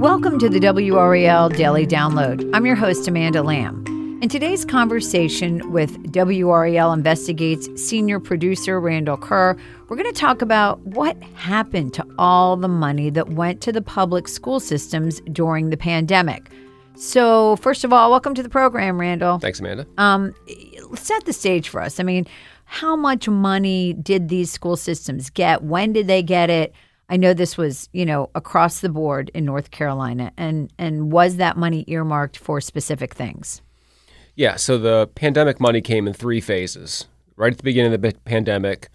Welcome to the WRAL Daily Download. I'm your host, Amanda Lamb. In today's conversation with WRAL Investigates senior producer Randall Kerr, we're going to talk about what happened to all the money that went to the public school systems during the pandemic. So, first of all, welcome to the program, Randall. Thanks, Amanda. Um, set the stage for us. I mean, how much money did these school systems get? When did they get it? I know this was, you know, across the board in North Carolina, and and was that money earmarked for specific things? Yeah, so the pandemic money came in three phases. Right at the beginning of the pandemic,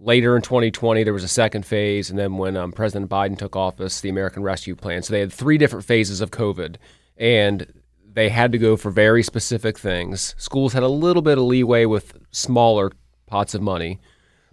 later in 2020, there was a second phase, and then when um, President Biden took office, the American Rescue Plan. So they had three different phases of COVID, and they had to go for very specific things. Schools had a little bit of leeway with smaller pots of money,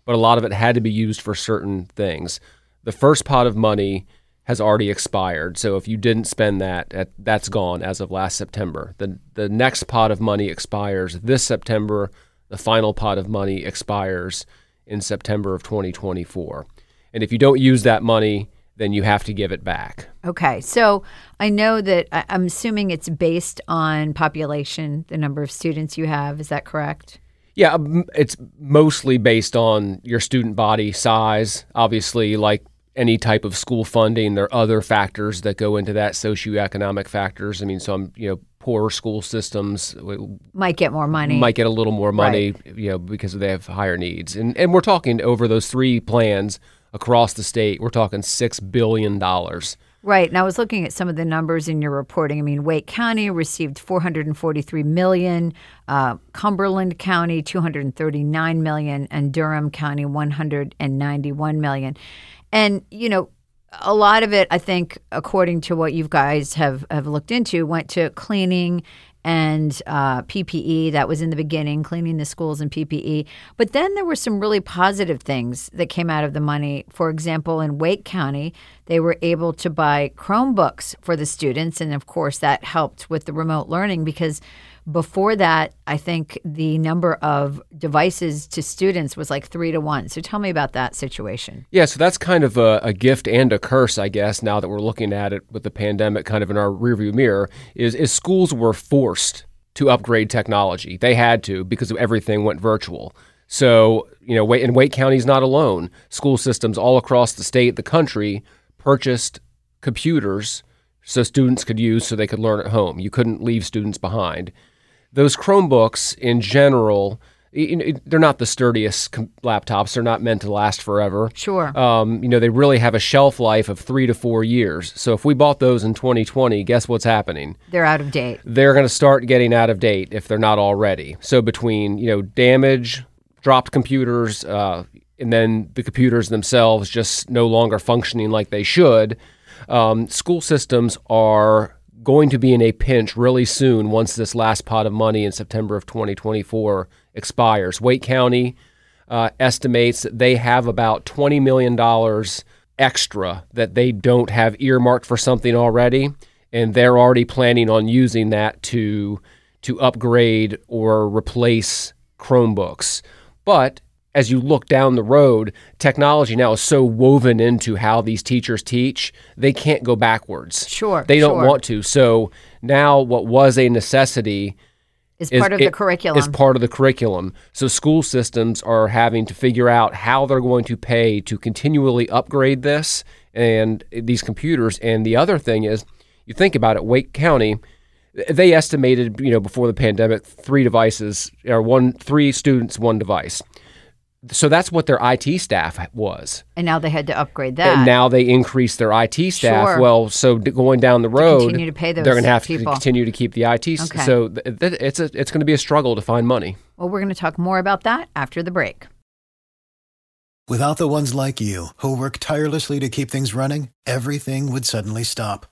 but a lot of it had to be used for certain things. The first pot of money has already expired. So if you didn't spend that, that's gone as of last September. The the next pot of money expires this September. The final pot of money expires in September of 2024. And if you don't use that money, then you have to give it back. Okay. So I know that I'm assuming it's based on population, the number of students you have. Is that correct? Yeah, um, it's mostly based on your student body size. Obviously, like any type of school funding. There are other factors that go into that, socioeconomic factors. I mean, some you know poor school systems uh, might get more money, might get a little more money, right. you know, because they have higher needs. And and we're talking over those three plans across the state. We're talking six billion dollars. Right. And I was looking at some of the numbers in your reporting. I mean, Wake County received 443 million, uh, Cumberland County 239 million, and Durham County 191 million. And, you know, a lot of it, I think, according to what you guys have, have looked into, went to cleaning and uh, PPE. That was in the beginning, cleaning the schools and PPE. But then there were some really positive things that came out of the money. For example, in Wake County, they were able to buy Chromebooks for the students. And of course, that helped with the remote learning because before that, I think the number of devices to students was like three to one. So tell me about that situation. Yeah, so that's kind of a, a, gift and a curse, I guess, now that we're looking at it with the pandemic kind of in our rearview mirror, is, is schools were forced to upgrade technology. They had to because everything went virtual. So, you know, and Wake County is not alone. School systems all across the state, the country, purchased computers so students could use so they could learn at home. You couldn't leave students behind those Chromebooks in general, they're not the sturdiest laptops. They're not meant to last forever. Sure. Um, you know, they really have a shelf life of three to four years. So if we bought those in 2020, guess what's happening? They're out of date. They're going to start getting out of date if they're not already. So between you know damage, dropped computers, uh, and then the computers themselves just no longer functioning like they should, um, school systems are going to be in a pinch really soon once this last pot of money in September of 2024 expires. Wake County uh, estimates that they have about $20 million extra that they don't have earmarked for something already, and they're already planning on using that to to upgrade or replace Chromebooks. But as you look down the road, technology now is so woven into how these teachers teach, they can't go backwards. Sure. They don't sure. want to. So now what was a necessity is, part of it, the curriculum. Is part of the curriculum. So school systems are having to figure out how they're going to pay to continually upgrade this and these computers. And the other thing is, you think about it, Wake County, they estimated, you know, before the pandemic, three devices or one, three students, one device so that's what their IT staff was. And now they had to upgrade that. And now they increased their IT staff. Sure. Well, so going down the road, continue to pay those they're going to have people. to continue to keep the IT. Okay. So th- th- it's a, it's going to be a struggle to find money. Well, we're going to talk more about that after the break. Without the ones like you, who work tirelessly to keep things running, everything would suddenly stop.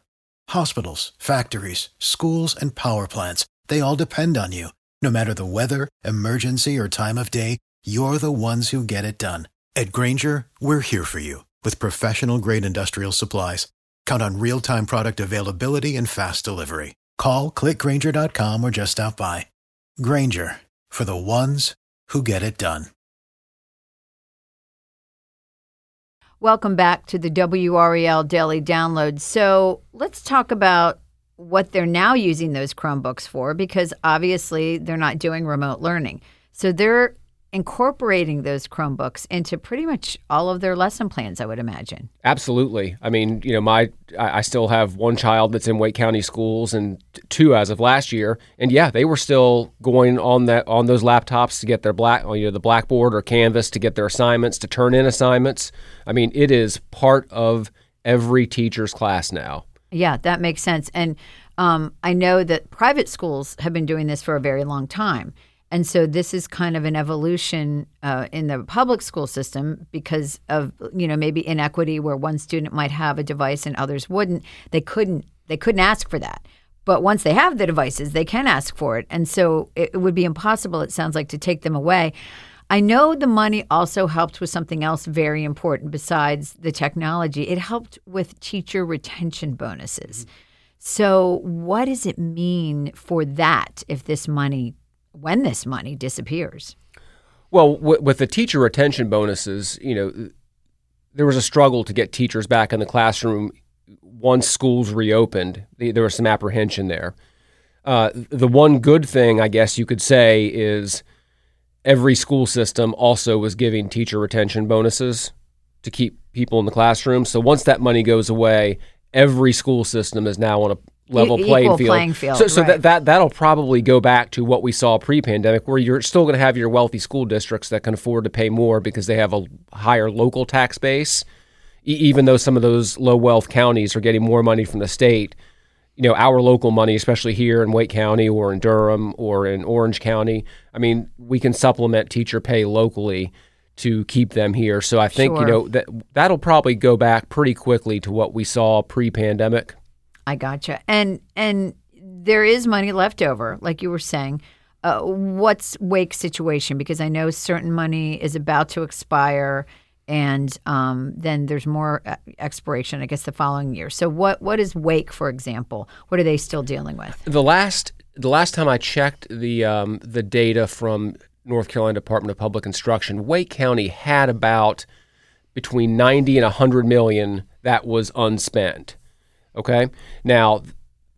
Hospitals, factories, schools, and power plants, they all depend on you. No matter the weather, emergency, or time of day, you're the ones who get it done. At Grainger, we're here for you with professional grade industrial supplies. Count on real time product availability and fast delivery. Call clickgrainger.com or just stop by. Grainger for the ones who get it done. Welcome back to the WRAL Daily Download. So let's talk about what they're now using those Chromebooks for because obviously they're not doing remote learning. So they're incorporating those Chromebooks into pretty much all of their lesson plans, I would imagine. Absolutely. I mean, you know, my I, still have one child that's in Wake County schools and two as of last year, and yeah, they were still going on that on those laptops to get their black, you know, the Blackboard or Canvas to get their assignments to turn in assignments. I mean, it is part of every teacher's class now. Yeah, that makes sense. And um, I know that private schools have been doing this for a very long time. And so this is kind of an evolution uh, in the public school system because of you know maybe inequity where one student might have a device and others wouldn't. They couldn't they couldn't ask for that. But once they have the devices, they can ask for it. And so it, it would be impossible, it sounds like, to take them away. I know the money also helped with something else very important besides the technology. It helped with teacher retention bonuses. So, what does it mean for that if this money when this money disappears. Well, with the teacher retention bonuses, you know, there was a struggle to get teachers back in the classroom once schools reopened. There was some apprehension there. Uh, the one good thing, I guess you could say, is every school system also was giving teacher retention bonuses to keep people in the classroom. So once that money goes away, every school system is now on a level E- playing field. playing field, So, so that, that that'll probably go back to what we saw pre-pandemic, where you're still going to have your wealthy school districts that can afford to pay more because they have a higher local tax base. E- even though some of those low wealth counties are getting more money from the state, you know, our local money, especially here in Wake County or in Durham or in Orange County, I mean, we can supplement teacher pay locally to keep them here. So I think, Sure. you know, that that'll probably go back pretty quickly to what we saw pre-pandemic. I gotcha. And and there is money left over, like you were saying. Uh, what's Wake's situation? Because I know certain money is about to expire, and um, then there's more uh, expiration, I guess, the following year. So what what is Wake, for example? What are they still dealing with? The last the last time I checked the um, the data from North Carolina Department of Public Instruction, Wake County had about between 90 and 100 million that was unspent. Okay? Now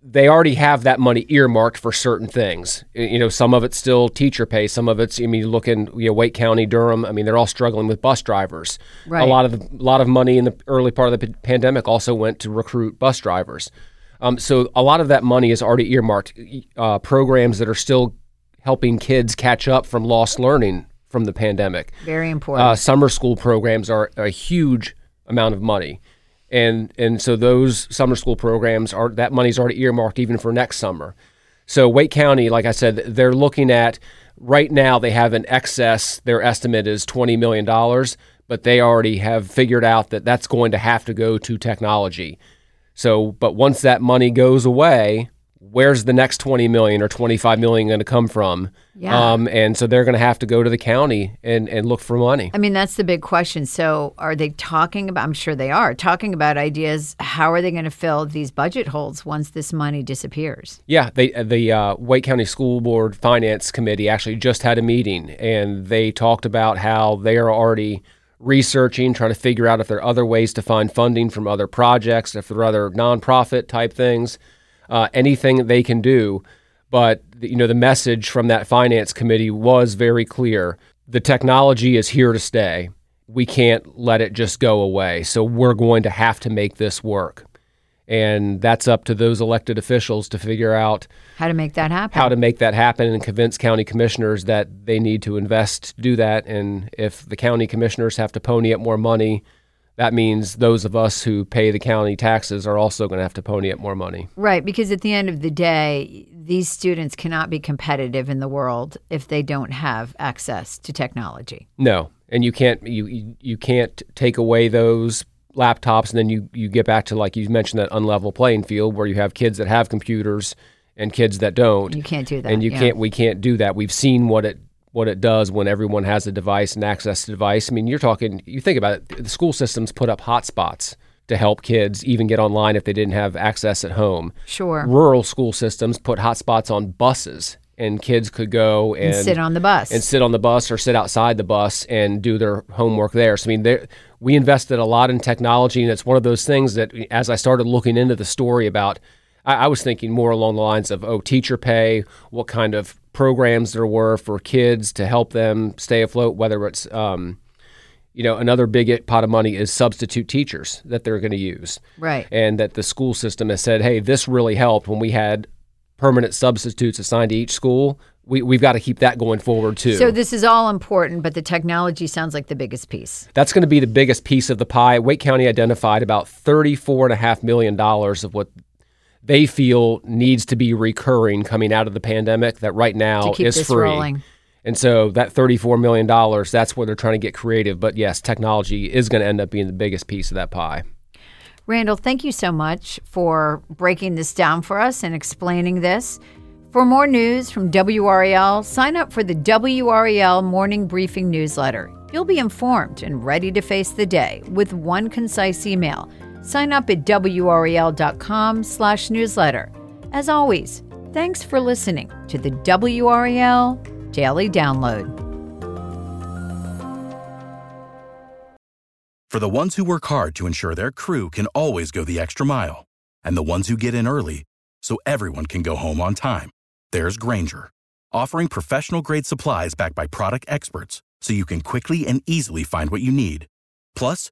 they already have that money earmarked for certain things. You know, some of it's still teacher pay, some of it's I mean, you look in you know, Wake County, Durham. I mean, they're all struggling with bus drivers. Right. A lot of a lot of money in the early part of the p- pandemic also went to recruit bus drivers. Um, so a lot of that money is already earmarked. Uh, programs that are still helping kids catch up from lost learning from the pandemic. Very important. Uh, summer school programs are a huge amount of money, and and so those summer school programs are that money's already earmarked even for next summer. So Wake County, like I said, they're looking at right now they have an excess. Their estimate is twenty million dollars, but they already have figured out that that's going to have to go to technology. So, but once that money goes away, where's the next 20 million or 25 million going to come from? Yeah. Um, and so they're going to have to go to the county and, and look for money. I mean, that's the big question. So, are they talking about? I'm sure they are talking about ideas. How are they going to fill these budget holes once this money disappears? Yeah, they the uh, Wake County School Board Finance Committee actually just had a meeting, and they talked about how they are already researching, trying to figure out if there are other ways to find funding from other projects, if there are other nonprofit type things, uh, anything they can do. But you know, the message from that finance committee was very clear: the technology is here to stay. We can't let it just go away. So we're going to have to make this work. And that's up to those elected officials to figure out How to make that happen? how to make that happen and convince county commissioners that they need to invest to do that. And if the county commissioners have to pony up more money, that means those of us who pay the county taxes are also going to have to pony up more money. Right, because at the end of the day, these students cannot be competitive in the world if they don't have access to technology. No, and you can't you you- can't take away those laptops and then you you get back to like you mentioned that unlevel playing field where you have kids that have computers and kids that don't You can't do that. and you yeah. can't we can't do that we've seen what it what it does when everyone has a device and access to device i mean you're talking you think about it the school systems put up hotspots to help kids even get online if they didn't have access at home Sure. rural school systems put hotspots on buses and kids could go and, And sit on the bus. and sit on the bus or sit outside the bus and do their homework there. So I mean, we invested a lot in technology, and it's one of those things that as I started looking into the story about, I, I was thinking more along the lines of oh, teacher pay, what kind of programs there were for kids to help them stay afloat, whether it's um, you know, another big pot of money is substitute teachers that they're going to use Right. and that the school system has said, hey, this really helped when we had permanent substitutes assigned to each school. We, we've got to keep that going forward too. So this is all important, but the technology sounds like the biggest piece. That's going to be the biggest piece of the pie. Wake County identified about $34.5 million of what they feel needs to be recurring coming out of the pandemic that right now is free. rolling. And so that $34 million, that's where they're trying to get creative. But yes, technology is going to end up being the biggest piece of that pie. Randall, thank you so much for breaking this down for us and explaining this. For more news from WRAL, sign up for the WRAL Morning Briefing newsletter. You'll be informed and ready to face the day with one concise email. Sign up at wral.com slash newsletter. As always, thanks for listening to the WRAL Daily Download. For the ones who work hard to ensure their crew can always go the extra mile, and the ones who get in early so everyone can go home on time, there's Grainger, offering professional grade supplies backed by product experts so you can quickly and easily find what you need. Plus,